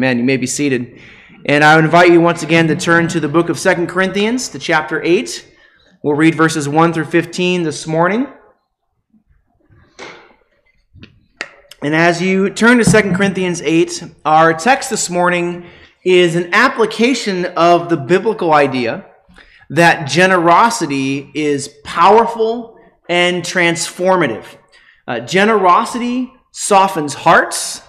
Amen. You may be seated. And I invite you once again to turn to the book of Second Corinthians, to chapter 8. We'll read verses 1 through 15 this morning. And as you turn to Second Corinthians 8, our text this morning is an application of the biblical idea that generosity is powerful and transformative. Uh, generosity softens hearts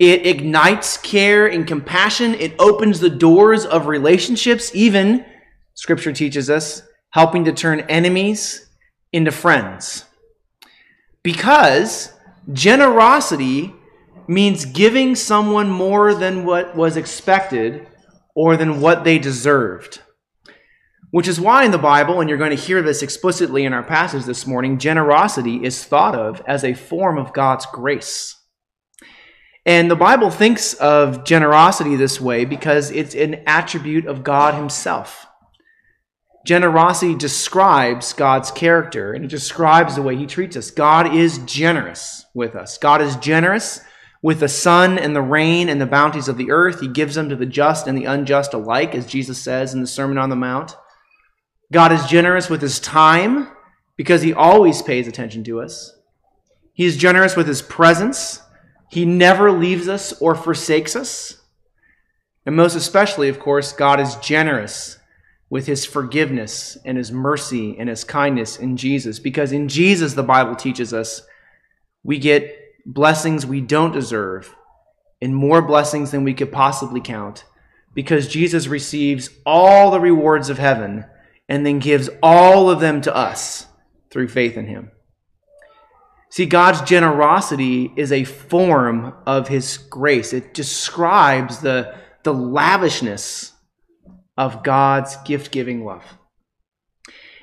it ignites care and compassion. It opens the doors of relationships, even, Scripture teaches us, helping to turn enemies into friends. Because generosity means giving someone more than what was expected or than what they deserved. Which is why in the Bible, and you're going to hear this explicitly in our passage this morning, generosity is thought of as a form of God's grace. And the Bible thinks of generosity this way because it's an attribute of God Himself. Generosity describes God's character and it describes the way He treats us. God is generous with us. God is generous with the sun and the rain and the bounties of the earth. He gives them to the just and the unjust alike, as Jesus says in the Sermon on the Mount. God is generous with His time because He always pays attention to us. He is generous with His presence he never leaves us or forsakes us. And most especially, of course, God is generous with his forgiveness and his mercy and his kindness in Jesus. Because in Jesus, the Bible teaches us, we get blessings we don't deserve and more blessings than we could possibly count. Because Jesus receives all the rewards of heaven and then gives all of them to us through faith in him. See, God's generosity is a form of his grace. It describes the, the lavishness of God's gift giving love.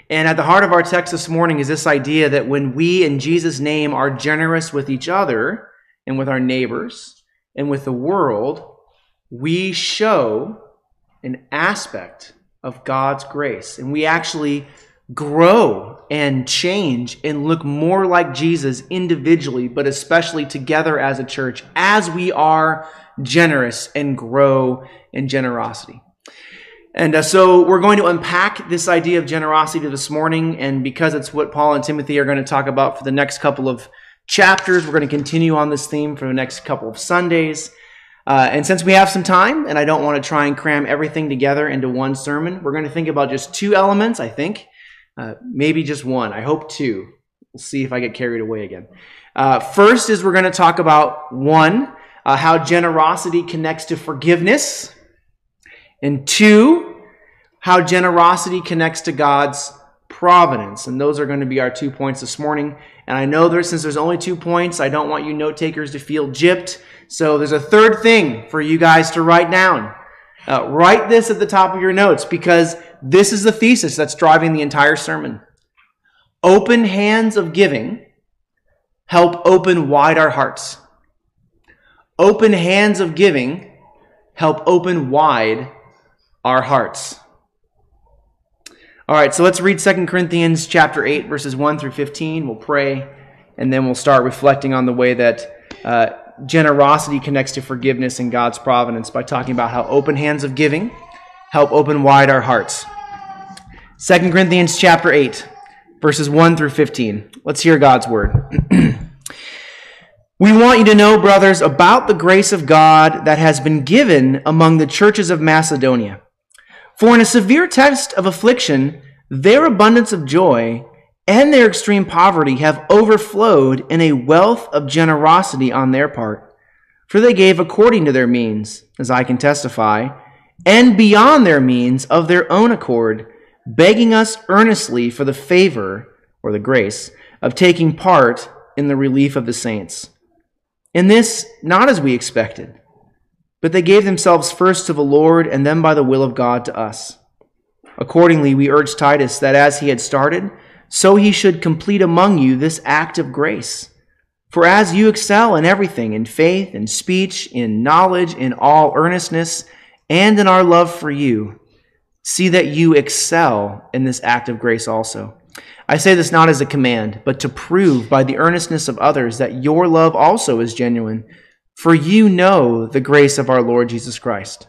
And at the heart of our text this morning is this idea that when we, in Jesus' name, are generous with each other and with our neighbors and with the world, we show an aspect of God's grace. And we actually grow and change and look more like Jesus individually, but especially together as a church as we are generous and grow in generosity. And uh, so we're going to unpack this idea of generosity this morning. And because it's what Paul and Timothy are going to talk about for the next couple of chapters, we're going to continue on this theme for the next couple of Sundays. Uh, and since we have some time, and I don't want to try and cram everything together into one sermon, we're going to think about just two elements, I think, uh, maybe just one. I hope two. We'll see if I get carried away again. Uh, first is we're going to talk about one, uh, how generosity connects to forgiveness, and two, how generosity connects to God's providence. And those are going to be our two points this morning. And I know there, since there's only two points, I don't want you note takers to feel gypped. So there's a third thing for you guys to write down. Uh, write this at the top of your notes because this is the thesis that's driving the entire sermon. Open hands of giving help open wide our hearts. Open hands of giving help open wide our hearts. All right, so let's read 2 Corinthians chapter 8 verses 1 through 15. We'll pray and then we'll start reflecting on the way that uh, generosity connects to forgiveness and God's providence by talking about how open hands of giving help open wide our hearts. 2 Corinthians chapter 8, verses 1 through 15. Let's hear God's word. we want you to know, brothers, about the grace of God that has been given among the churches of Macedonia. For in a severe test of affliction, their abundance of joy and their extreme poverty have overflowed in a wealth of generosity on their part. For they gave according to their means, as I can testify, and beyond their means of their own accord, begging us earnestly for the favor, or the grace, of taking part in the relief of the saints. In this, not as we expected, but they gave themselves first to the Lord and then by the will of God to us. Accordingly, we urge Titus that as he had started, so he should complete among you this act of grace. For as you excel in everything, in faith, in speech, in knowledge, in all earnestness, and in our love for you, see that you excel in this act of grace also. I say this not as a command, but to prove by the earnestness of others that your love also is genuine. For you know the grace of our Lord Jesus Christ,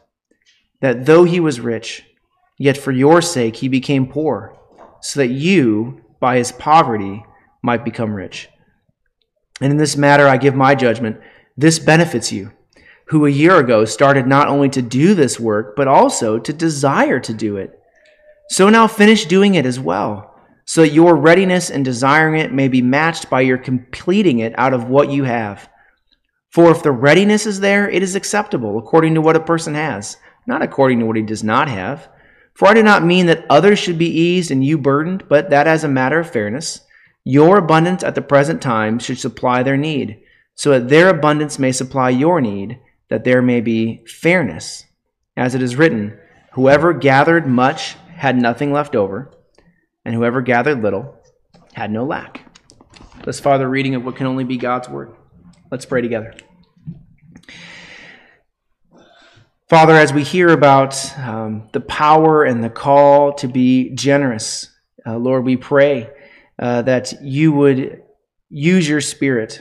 that though he was rich, yet for your sake he became poor, so that you, by his poverty, might become rich. And in this matter I give my judgment. This benefits you, who a year ago started not only to do this work, but also to desire to do it. So now finish doing it as well, so that your readiness in desiring it may be matched by your completing it out of what you have. For if the readiness is there, it is acceptable according to what a person has, not according to what he does not have. For I do not mean that others should be eased and you burdened, but that as a matter of fairness, your abundance at the present time should supply their need, so that their abundance may supply your need, that there may be fairness. As it is written, Whoever gathered much had nothing left over, and whoever gathered little had no lack. Thus far, the reading of what can only be God's word. Let's pray together. Father, as we hear about um, the power and the call to be generous, uh, Lord, we pray uh, that you would use your Spirit,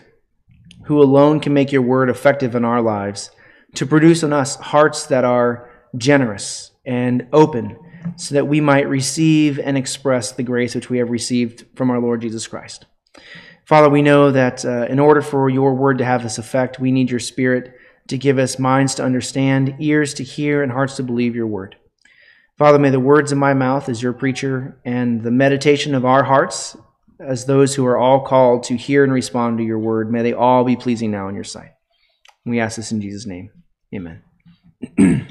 who alone can make your word effective in our lives, to produce in us hearts that are generous and open, so that we might receive and express the grace which we have received from our Lord Jesus Christ. Father, we know that uh, in order for your word to have this effect, we need your spirit to give us minds to understand, ears to hear, and hearts to believe your word. Father, may the words of my mouth as your preacher and the meditation of our hearts as those who are all called to hear and respond to your word, may they all be pleasing now in your sight. We ask this in Jesus' name. Amen.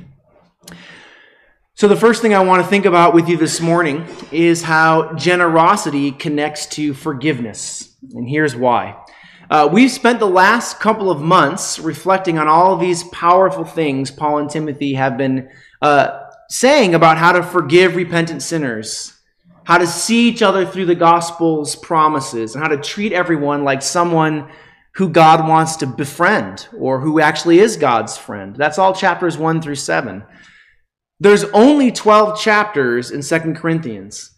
so, the first thing I want to think about with you this morning is how generosity connects to forgiveness. And here's why. Uh, we've spent the last couple of months reflecting on all these powerful things Paul and Timothy have been uh, saying about how to forgive repentant sinners, how to see each other through the gospel's promises, and how to treat everyone like someone who God wants to befriend or who actually is God's friend. That's all chapters 1 through 7. There's only 12 chapters in 2 Corinthians.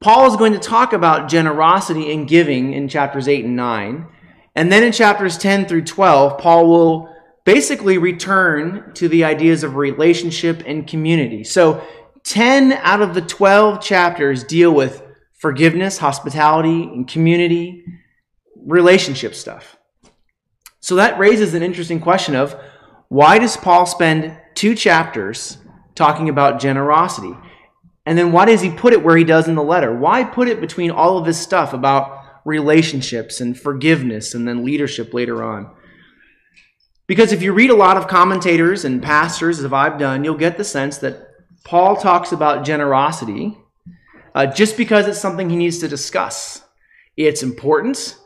Paul is going to talk about generosity and giving in chapters 8 and 9. And then in chapters 10 through 12, Paul will basically return to the ideas of relationship and community. So 10 out of the 12 chapters deal with forgiveness, hospitality, and community, relationship stuff. So that raises an interesting question of why does Paul spend two chapters talking about generosity? And then why does he put it where he does in the letter? Why put it between all of this stuff about relationships and forgiveness and then leadership later on? Because if you read a lot of commentators and pastors, as I've done, you'll get the sense that Paul talks about generosity uh, just because it's something he needs to discuss. It's important,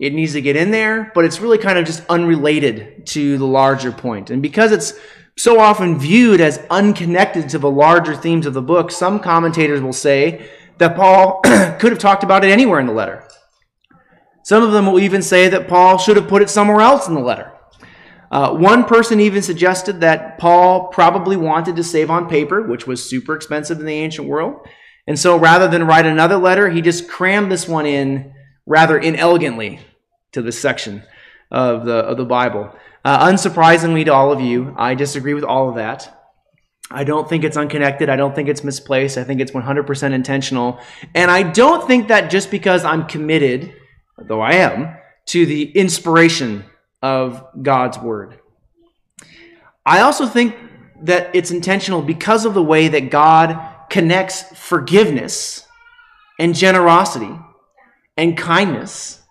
it needs to get in there, but it's really kind of just unrelated to the larger point. And because it's so often viewed as unconnected to the larger themes of the book, some commentators will say that Paul could have talked about it anywhere in the letter. Some of them will even say that Paul should have put it somewhere else in the letter. Uh, one person even suggested that Paul probably wanted to save on paper, which was super expensive in the ancient world. And so rather than write another letter, he just crammed this one in rather inelegantly to this section of the, of the Bible. Uh, unsurprisingly to all of you, I disagree with all of that. I don't think it's unconnected. I don't think it's misplaced. I think it's 100% intentional. And I don't think that just because I'm committed, though I am, to the inspiration of God's word. I also think that it's intentional because of the way that God connects forgiveness and generosity and kindness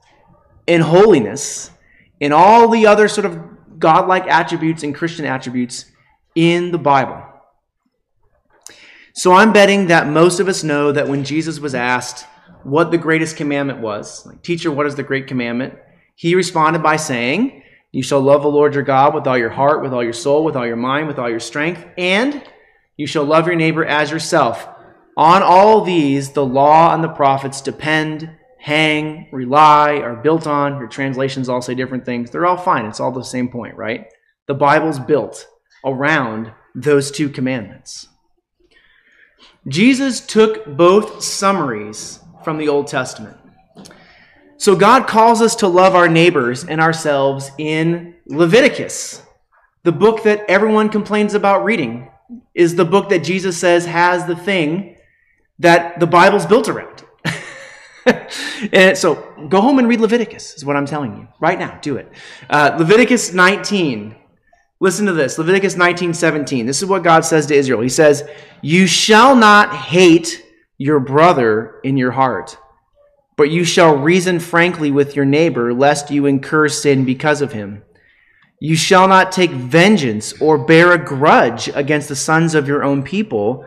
and holiness and all the other sort of godlike attributes and Christian attributes in the Bible. So I'm betting that most of us know that when Jesus was asked what the greatest commandment was, like, teacher, what is the great commandment? He responded by saying, You shall love the Lord your God with all your heart, with all your soul, with all your mind, with all your strength, and you shall love your neighbor as yourself. On all these, the law and the prophets depend hang, rely, are built on. Your translations all say different things. They're all fine. It's all the same point, right? The Bible's built around those two commandments. Jesus took both summaries from the Old Testament. So God calls us to love our neighbors and ourselves in Leviticus. The book that everyone complains about reading is the book that Jesus says has the thing that the Bible's built around. and so go home and read Leviticus, is what I'm telling you right now. Do it. Uh, Leviticus 19. Listen to this Leviticus 19 17. This is what God says to Israel. He says, You shall not hate your brother in your heart, but you shall reason frankly with your neighbor, lest you incur sin because of him. You shall not take vengeance or bear a grudge against the sons of your own people,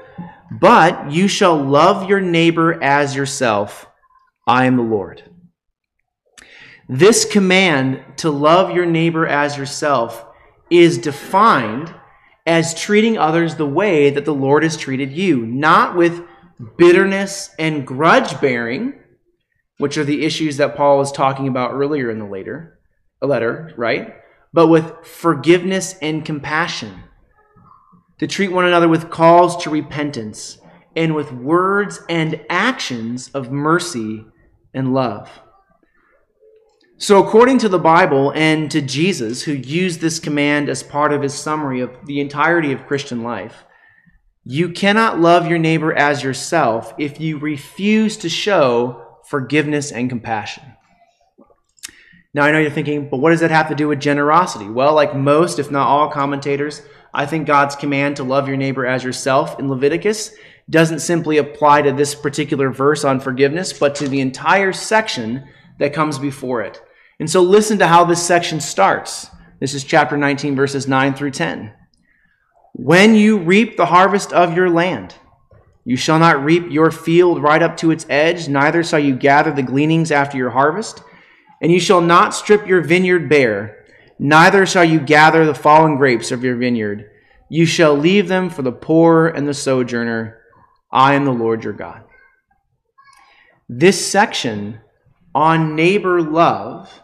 but you shall love your neighbor as yourself. I am the Lord. This command to love your neighbor as yourself is defined as treating others the way that the Lord has treated you, not with bitterness and grudge bearing, which are the issues that Paul was talking about earlier in the later uh, letter, right? But with forgiveness and compassion. To treat one another with calls to repentance and with words and actions of mercy and love. So, according to the Bible and to Jesus, who used this command as part of his summary of the entirety of Christian life, you cannot love your neighbor as yourself if you refuse to show forgiveness and compassion. Now, I know you're thinking, but what does that have to do with generosity? Well, like most, if not all commentators, I think God's command to love your neighbor as yourself in Leviticus doesn't simply apply to this particular verse on forgiveness, but to the entire section that comes before it. And so listen to how this section starts. This is chapter 19, verses 9 through 10. When you reap the harvest of your land, you shall not reap your field right up to its edge, neither shall you gather the gleanings after your harvest, and you shall not strip your vineyard bare, neither shall you gather the fallen grapes of your vineyard. You shall leave them for the poor and the sojourner I am the Lord your God. This section on neighbor love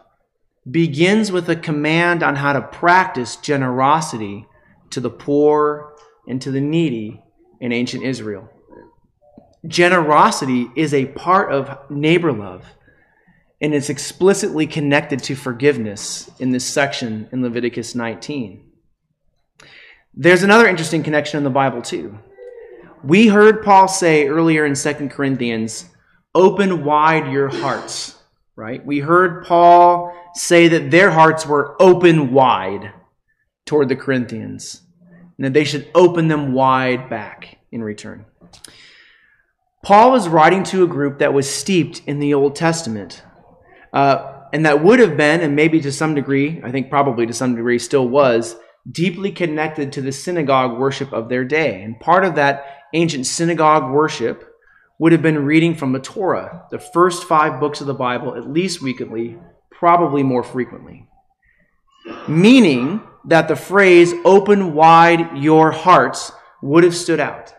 begins with a command on how to practice generosity to the poor and to the needy in ancient Israel. Generosity is a part of neighbor love, and it's explicitly connected to forgiveness in this section in Leviticus 19. There's another interesting connection in the Bible, too. We heard Paul say earlier in 2 Corinthians, open wide your hearts, right? We heard Paul say that their hearts were open wide toward the Corinthians, and that they should open them wide back in return. Paul was writing to a group that was steeped in the Old Testament, uh, and that would have been, and maybe to some degree, I think probably to some degree still was, deeply connected to the synagogue worship of their day. And part of that ancient synagogue worship would have been reading from the Torah, the first five books of the Bible, at least weekly, probably more frequently. Meaning that the phrase, open wide your hearts, would have stood out.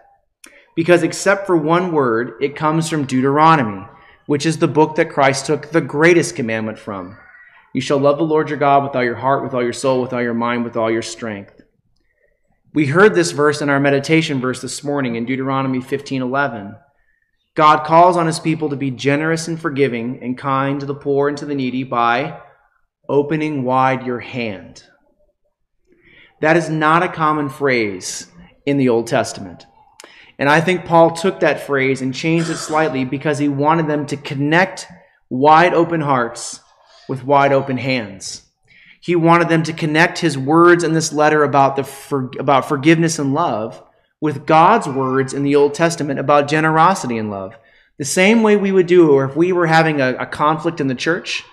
Because except for one word, it comes from Deuteronomy, which is the book that Christ took the greatest commandment from. You shall love the Lord your God with all your heart, with all your soul, with all your mind, with all your strength. We heard this verse in our meditation verse this morning in Deuteronomy 15:11. God calls on his people to be generous and forgiving and kind to the poor and to the needy by opening wide your hand. That is not a common phrase in the Old Testament. And I think Paul took that phrase and changed it slightly because he wanted them to connect wide open hearts with wide open hands. He wanted them to connect his words in this letter about, the for, about forgiveness and love with God's words in the Old Testament about generosity and love. The same way we would do, or if we were having a, a conflict in the church,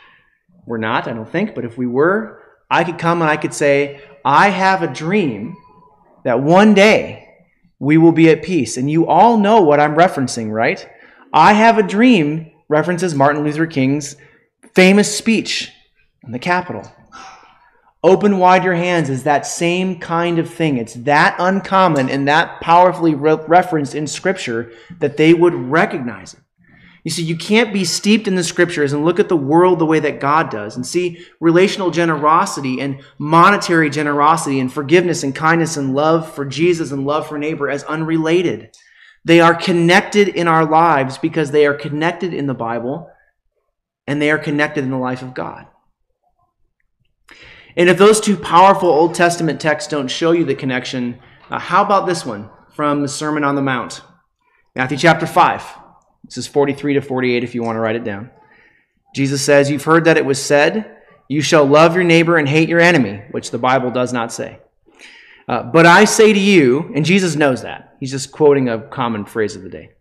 we're not, I don't think, but if we were, I could come and I could say, I have a dream that one day we will be at peace. And you all know what I'm referencing, right? I have a dream references Martin Luther King's famous speech in the Capitol. Open wide your hands is that same kind of thing. It's that uncommon and that powerfully re- referenced in Scripture that they would recognize it. You see, you can't be steeped in the Scriptures and look at the world the way that God does and see relational generosity and monetary generosity and forgiveness and kindness and love for Jesus and love for neighbor as unrelated. They are connected in our lives because they are connected in the Bible and they are connected in the life of God. And if those two powerful Old Testament texts don't show you the connection, uh, how about this one from the Sermon on the Mount? Matthew chapter 5. This is 43 to 48 if you want to write it down. Jesus says, You've heard that it was said, You shall love your neighbor and hate your enemy, which the Bible does not say. Uh, but I say to you, and Jesus knows that. He's just quoting a common phrase of the day.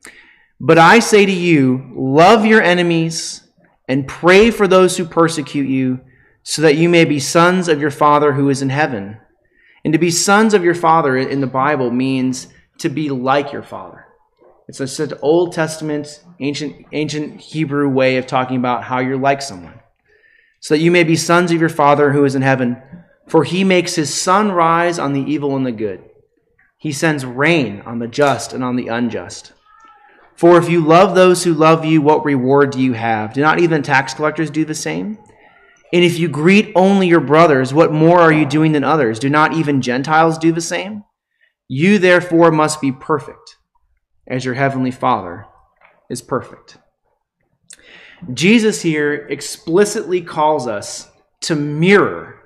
But I say to you, love your enemies and pray for those who persecute you so that you may be sons of your Father who is in heaven. And to be sons of your Father in the Bible means to be like your Father. It's a an Old Testament, ancient, ancient Hebrew way of talking about how you're like someone. So that you may be sons of your Father who is in heaven. For he makes his sun rise on the evil and the good. He sends rain on the just and on the unjust. For if you love those who love you, what reward do you have? Do not even tax collectors do the same? And if you greet only your brothers, what more are you doing than others? Do not even Gentiles do the same? You therefore must be perfect, as your heavenly Father is perfect. Jesus here explicitly calls us to mirror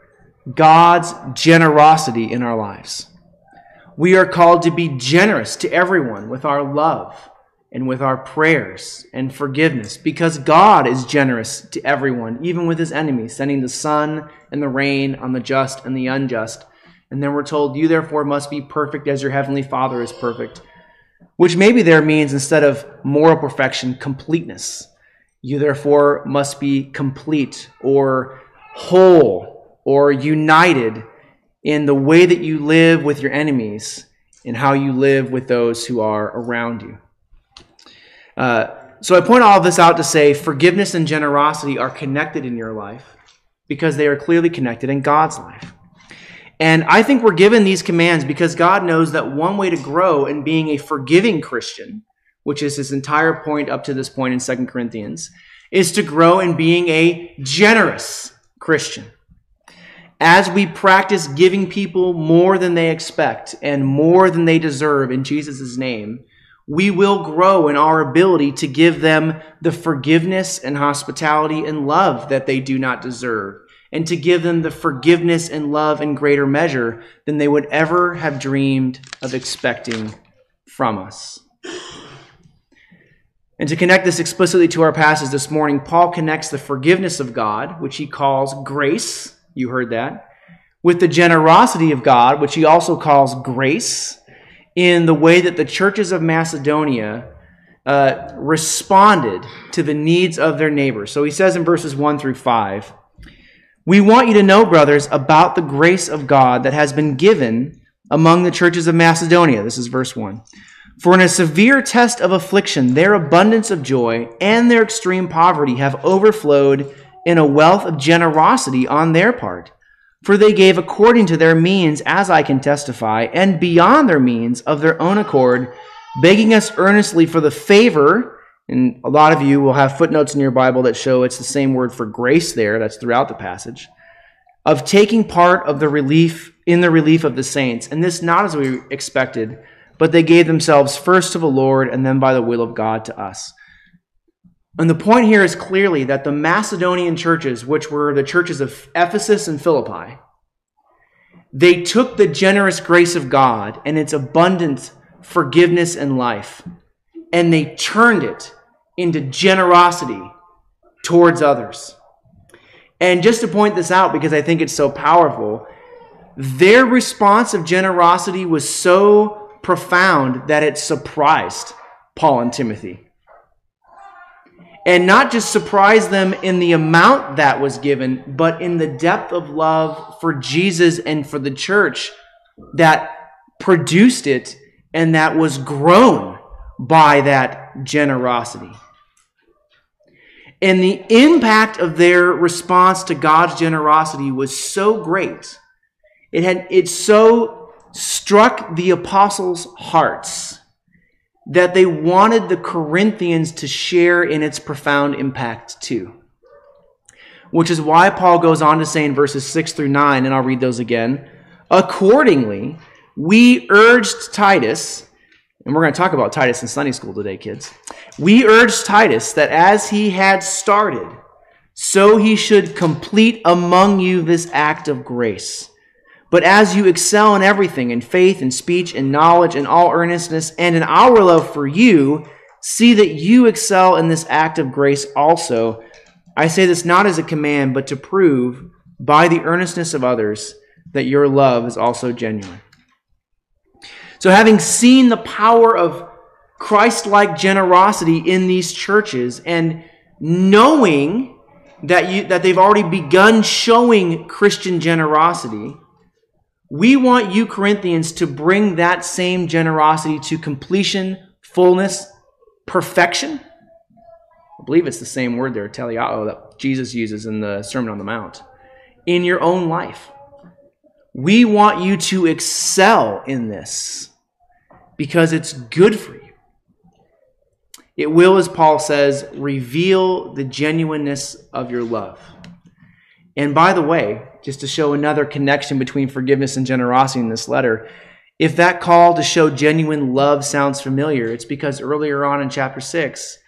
God's generosity in our lives. We are called to be generous to everyone with our love and with our prayers and forgiveness because God is generous to everyone, even with his enemies, sending the sun and the rain on the just and the unjust. And then we're told, You therefore must be perfect as your heavenly Father is perfect, which maybe there means instead of moral perfection, completeness. You therefore must be complete or whole or united in the way that you live with your enemies and how you live with those who are around you. Uh, so I point all this out to say forgiveness and generosity are connected in your life because they are clearly connected in God's life. And I think we're given these commands because God knows that one way to grow in being a forgiving Christian, which is his entire point up to this point in Second Corinthians, is to grow in being a generous Christian. As we practice giving people more than they expect and more than they deserve in Jesus' name, we will grow in our ability to give them the forgiveness and hospitality and love that they do not deserve, and to give them the forgiveness and love in greater measure than they would ever have dreamed of expecting from us. And to connect this explicitly to our passage this morning, Paul connects the forgiveness of God, which he calls grace, you heard that, with the generosity of God, which he also calls grace in the way that the churches of Macedonia uh, responded to the needs of their neighbors. So he says in verses 1 through 5 We want you to know, brothers, about the grace of God that has been given among the churches of Macedonia. This is verse 1. For in a severe test of affliction, their abundance of joy and their extreme poverty have overflowed in a wealth of generosity on their part. For they gave according to their means, as I can testify, and beyond their means of their own accord, begging us earnestly for the favor. And a lot of you will have footnotes in your Bible that show it's the same word for grace there, that's throughout the passage, of taking part of the relief in the relief of the saints. And this not as we expected, but they gave themselves first to the Lord and then by the will of God to us. And the point here is clearly that the Macedonian churches, which were the churches of Ephesus and Philippi, they took the generous grace of God and its abundant forgiveness and life, and they turned it into generosity towards others. And just to point this out, because I think it's so powerful, their response of generosity was so profound that it surprised Paul and Timothy and not just surprise them in the amount that was given, but in the depth of love for Jesus and for the church that produced it and that was grown by that generosity. And the impact of their response to God's generosity was so great. It had it so struck the apostles' hearts that they wanted the Corinthians to share in its profound impact too. Which is why Paul goes on to say in verses 6 through 9, and I'll read those again. Accordingly, we urged Titus, and we're going to talk about Titus in Sunday school today, kids. We urged Titus that as he had started, so he should complete among you this act of grace. But as you excel in everything, in faith and speech and knowledge and all earnestness, and in our love for you, see that you excel in this act of grace also. I say this not as a command, but to prove by the earnestness of others that your love is also genuine. So, having seen the power of Christ like generosity in these churches and knowing that, you, that they've already begun showing Christian generosity, we want you, Corinthians, to bring that same generosity to completion, fullness, perfection. I believe it's the same word there, teleao, that Jesus uses in the Sermon on the Mount, in your own life. We want you to excel in this because it's good for you. It will, as Paul says, reveal the genuineness of your love. And by the way, just to show another connection between forgiveness and generosity in this letter, if that call to show genuine love sounds familiar, it's because earlier on in chapter 6,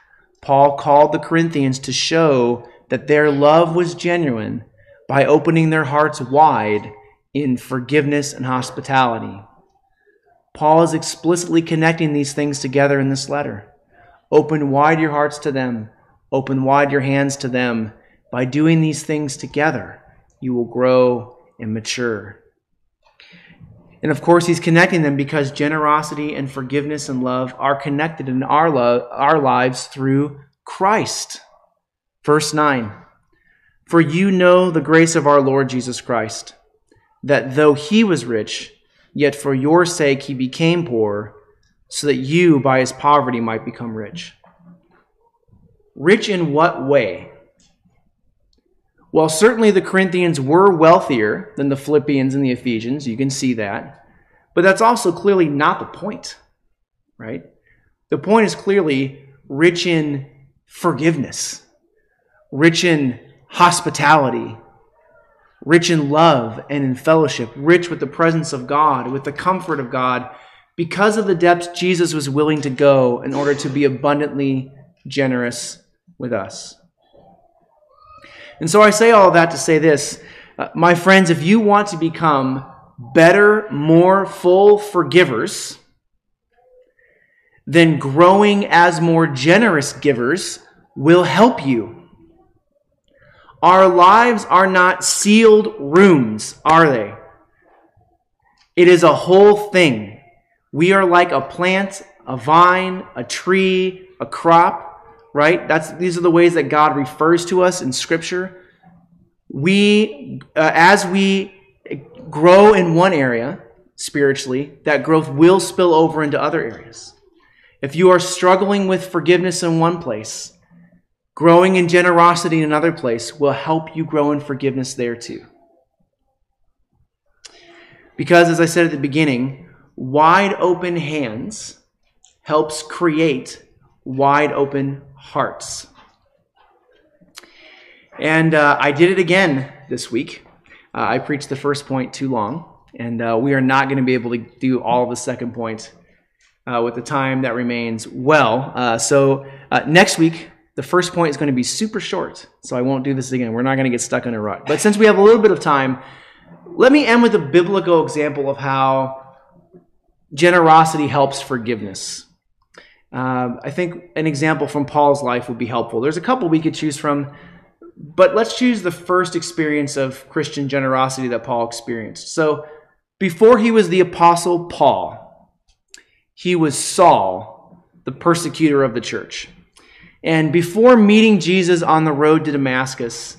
Paul called the Corinthians to show that their love was genuine by opening their hearts wide in forgiveness and hospitality. Paul is explicitly connecting these things together in this letter. Open wide your hearts to them. Open wide your hands to them. By doing these things together, you will grow and mature. And of course, he's connecting them because generosity and forgiveness and love are connected in our, love, our lives through Christ. Verse 9 For you know the grace of our Lord Jesus Christ, that though he was rich, yet for your sake he became poor so that you, by his poverty, might become rich. Rich in what way? Well, certainly the Corinthians were wealthier than the Philippians and the Ephesians. You can see that. But that's also clearly not the point, right? The point is clearly rich in forgiveness, rich in hospitality, rich in love and in fellowship, rich with the presence of God, with the comfort of God because of the depths Jesus was willing to go in order to be abundantly generous with us. And so I say all that to say this uh, my friends, if you want to become better, more full forgivers, then growing as more generous givers will help you. Our lives are not sealed rooms, are they? It is a whole thing. We are like a plant, a vine, a tree, a crop, right? That's these are the ways that God refers to us in scripture. We uh, as we grow in one area spiritually, that growth will spill over into other areas. If you are struggling with forgiveness in one place, growing in generosity in another place will help you grow in forgiveness there too. Because as I said at the beginning, wide open hands helps create wide open hearts. And uh, I did it again this week. Uh, I preached the first point too long, and uh, we are not going to be able to do all the second point uh, with the time that remains well. Uh, so uh, next week, the first point is going to be super short, so I won't do this again. We're not going to get stuck in a rut. But since we have a little bit of time, let me end with a biblical example of how generosity helps forgiveness. Uh, I think an example from Paul's life would be helpful. There's a couple we could choose from, but let's choose the first experience of Christian generosity that Paul experienced. So, before he was the apostle Paul, he was Saul, the persecutor of the church. And before meeting Jesus on the road to Damascus,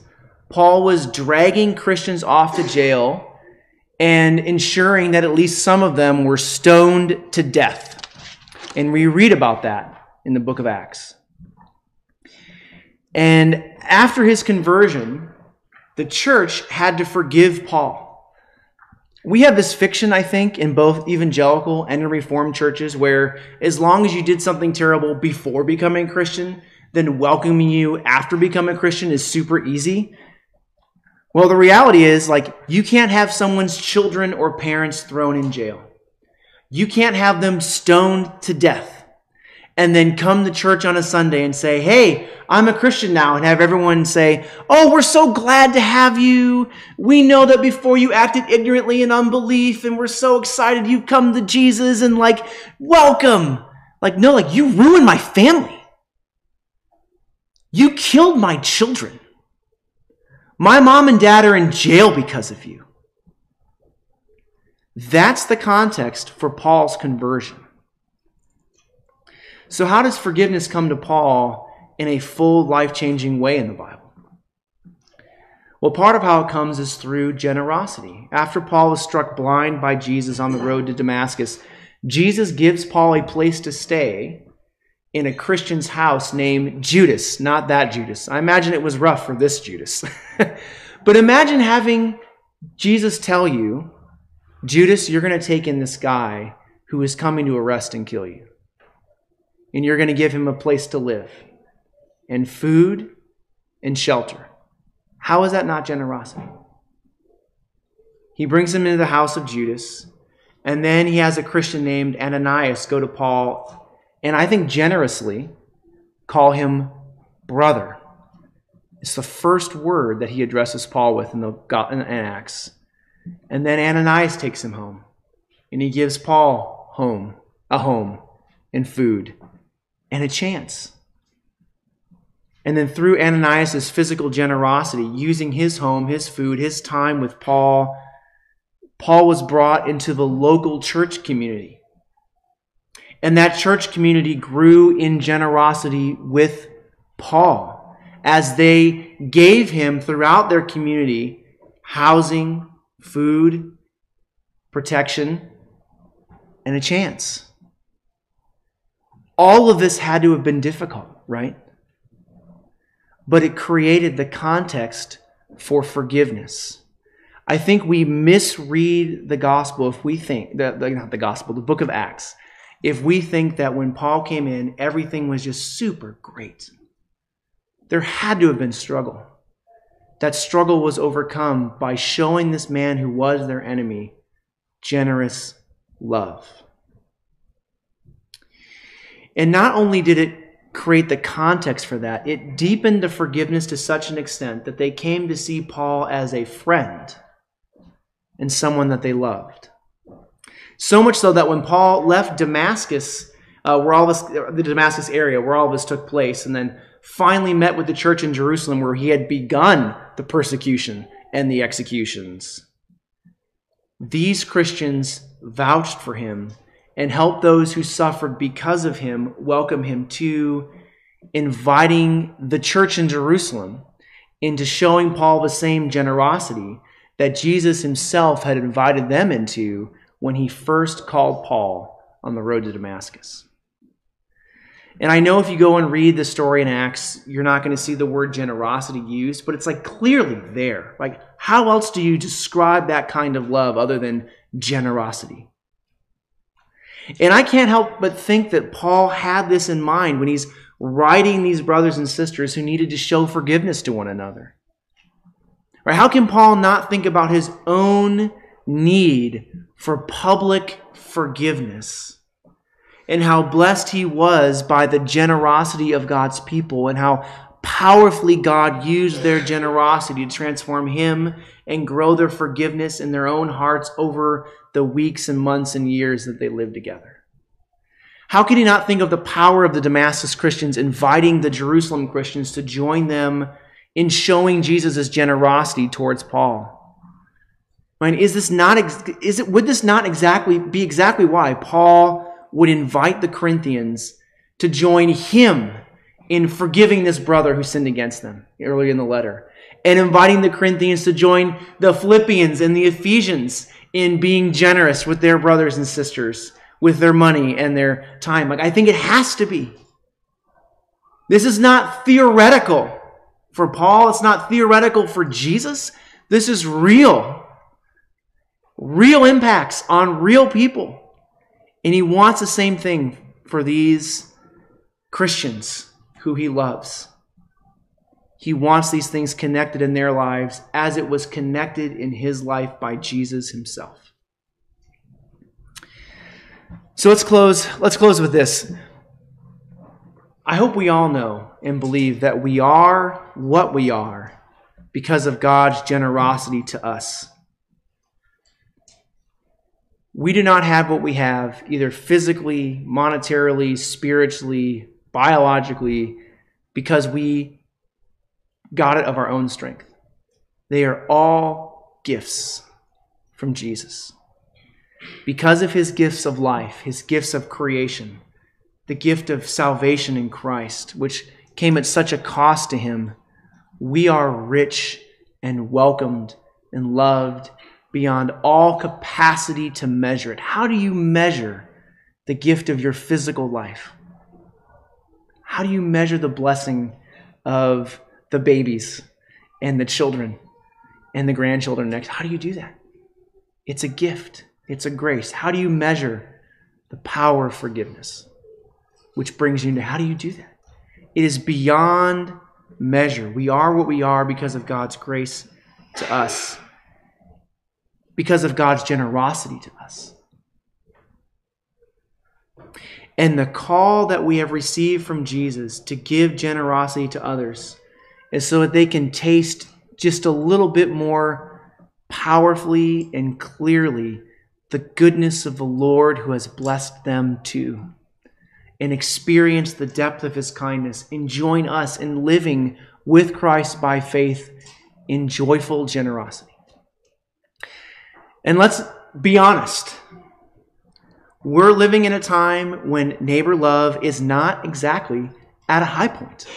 Paul was dragging Christians off to jail and ensuring that at least some of them were stoned to death. And we read about that in the book of Acts. And after his conversion, the church had to forgive Paul. We have this fiction, I think, in both evangelical and in Reformed churches where as long as you did something terrible before becoming a Christian, then welcoming you after becoming a Christian is super easy. Well, the reality is, like, you can't have someone's children or parents thrown in jail. You can't have them stoned to death. and then come to church on a Sunday and say, Hey, I'm a Christian now, and have everyone say, Oh, we're so glad to have you. We know that before you acted ignorantly in unbelief, and we're so excited you've come to Jesus, and like, welcome. Like, no, like, you ruined my family. You killed my children. My mom and dad are in jail because of you. That's the context for Paul's conversion. So, how does forgiveness come to Paul in a full, life changing way in the Bible? Well, part of how it comes is through generosity. After Paul was struck blind by Jesus on the road to Damascus, Jesus gives Paul a place to stay in a Christian's house named Judas, not that Judas. I imagine it was rough for this Judas. but imagine having Jesus tell you, Judas, you're going to take in this guy who is coming to arrest and kill you and you're going to give him a place to live and food and shelter. How is that not generosity? He brings him into the house of Judas, and then he has a Christian named Ananias go to Paul, and I think generously call him brother. It's the first word that he addresses Paul with in the in Acts. And then Ananias takes him home, and he gives Paul home, a home, and food and a chance. And then through Ananias' physical generosity, using his home, his food, his time with Paul, Paul was brought into the local church community. And that church community grew in generosity with Paul as they gave him throughout their community housing, food, protection, and a chance. All of this had to have been difficult, right? But it created the context for forgiveness. I think we misread the gospel if we think, the, the, not the gospel, the book of Acts, if we think that when Paul came in, everything was just super great. There had to have been struggle. That struggle was overcome by showing this man who was their enemy generous love. And not only did it create the context for that, it deepened the forgiveness to such an extent that they came to see Paul as a friend and someone that they loved. So much so that when Paul left Damascus, uh, where all this, the Damascus area, where all of this took place, and then finally met with the church in Jerusalem, where he had begun the persecution and the executions, these Christians vouched for him and helped those who suffered because of him welcome him to inviting the church in Jerusalem into showing Paul the same generosity that Jesus himself had invited them into when he first called Paul on the road to Damascus. And I know if you go and read the story in Acts, you're not going to see the word generosity used, but it's like clearly there. Like, how else do you describe that kind of love other than generosity? And I can't help but think that Paul had this in mind when he's writing these brothers and sisters who needed to show forgiveness to one another. Right? How can Paul not think about his own need for public forgiveness and how blessed he was by the generosity of God's people and how powerfully God used their generosity to transform him and grow their forgiveness in their own hearts over the weeks and months and years that they lived together. How could he not think of the power of the Damascus Christians inviting the Jerusalem Christians to join them in showing Jesus' generosity towards Paul? Mean, is this not is it would this not exactly be exactly why Paul would invite the Corinthians to join him in forgiving this brother who sinned against them earlier in the letter and inviting the Corinthians to join the Philippians and the Ephesians in being generous with their brothers and sisters with their money and their time. Like I think it has to be. This is not theoretical for Paul, it's not theoretical for Jesus. This is real. Real impacts on real people. And he wants the same thing for these Christians who he loves. He wants these things connected in their lives as it was connected in his life by Jesus himself. So let's close let's close with this. I hope we all know and believe that we are what we are because of God's generosity to us. We do not have what we have, either physically, monetarily, spiritually, biologically, because we got it of our own strength. They are all gifts from Jesus. Because of his gifts of life, his gifts of creation, the gift of salvation in Christ, which came at such a cost to him, we are rich and welcomed and loved beyond all capacity to measure it. How do you measure the gift of your physical life? How do you measure the blessing of the babies and the children and the grandchildren next? How do you do that? It's a gift, it's a grace. How do you measure the power of forgiveness? Which brings you to how do you do that? It is beyond measure. We are what we are because of God's grace to us, because of God's generosity to us. And the call that we have received from Jesus to give generosity to others is so that they can taste just a little bit more powerfully and clearly the goodness of the Lord who has blessed them too and experience the depth of his kindness and join us in living with Christ by faith in joyful generosity. And let's be honest. We're living in a time when neighbor love is not exactly at a high point.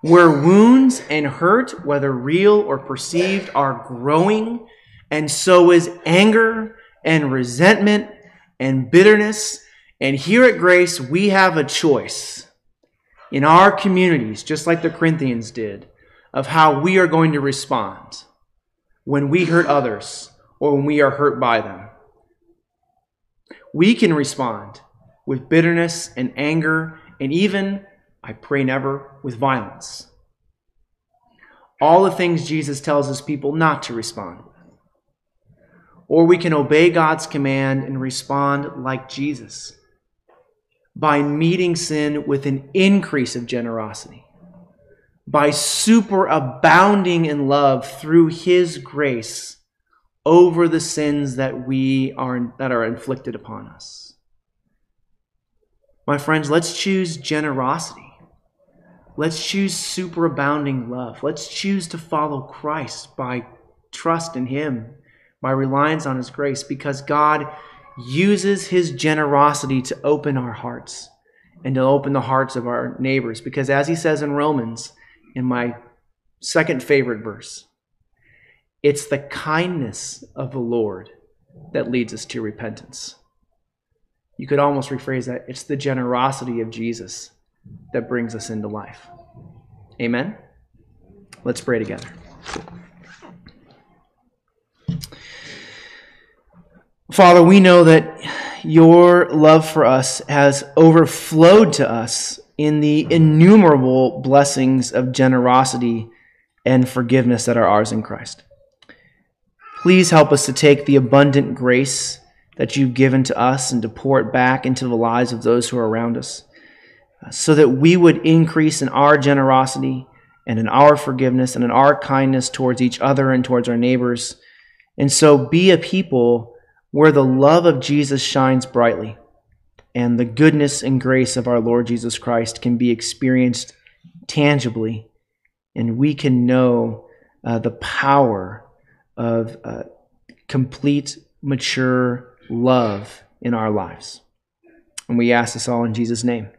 Where wounds and hurt, whether real or perceived, are growing, and so is anger and resentment and bitterness and here at Grace, we have a choice in our communities, just like the Corinthians did, of how we are going to respond when we hurt others or when we are hurt by them. We can respond with bitterness and anger, and even, I pray never, with violence. All the things Jesus tells his people not to respond with. Or we can obey God's command and respond like Jesus by meeting sin with an increase of generosity, by superabounding in love through His grace over the sins that we are that are inflicted upon us. My friends, let's choose generosity. Let's choose superabounding love. Let's choose to follow Christ by trust in Him, by reliance on His grace, because God uses his generosity to open our hearts and to open the hearts of our neighbors. Because as he says in Romans, in my second favorite verse, it's the kindness of the Lord that leads us to repentance. You could almost rephrase that it's the generosity of Jesus that brings us into life. Amen? Let's pray together. Father, we know that your love for us has overflowed to us in the innumerable blessings of generosity and forgiveness that are ours in Christ. Please help us to take the abundant grace that you've given to us and to pour it back into the lives of those who are around us uh, so that we would increase in our generosity and in our forgiveness and in our kindness towards each other and towards our neighbors. And so be a people where the love of Jesus shines brightly and the goodness and grace of our Lord Jesus Christ can be experienced tangibly, and we can know uh, the power of uh, complete, mature love in our lives. And we ask this all in Jesus' name.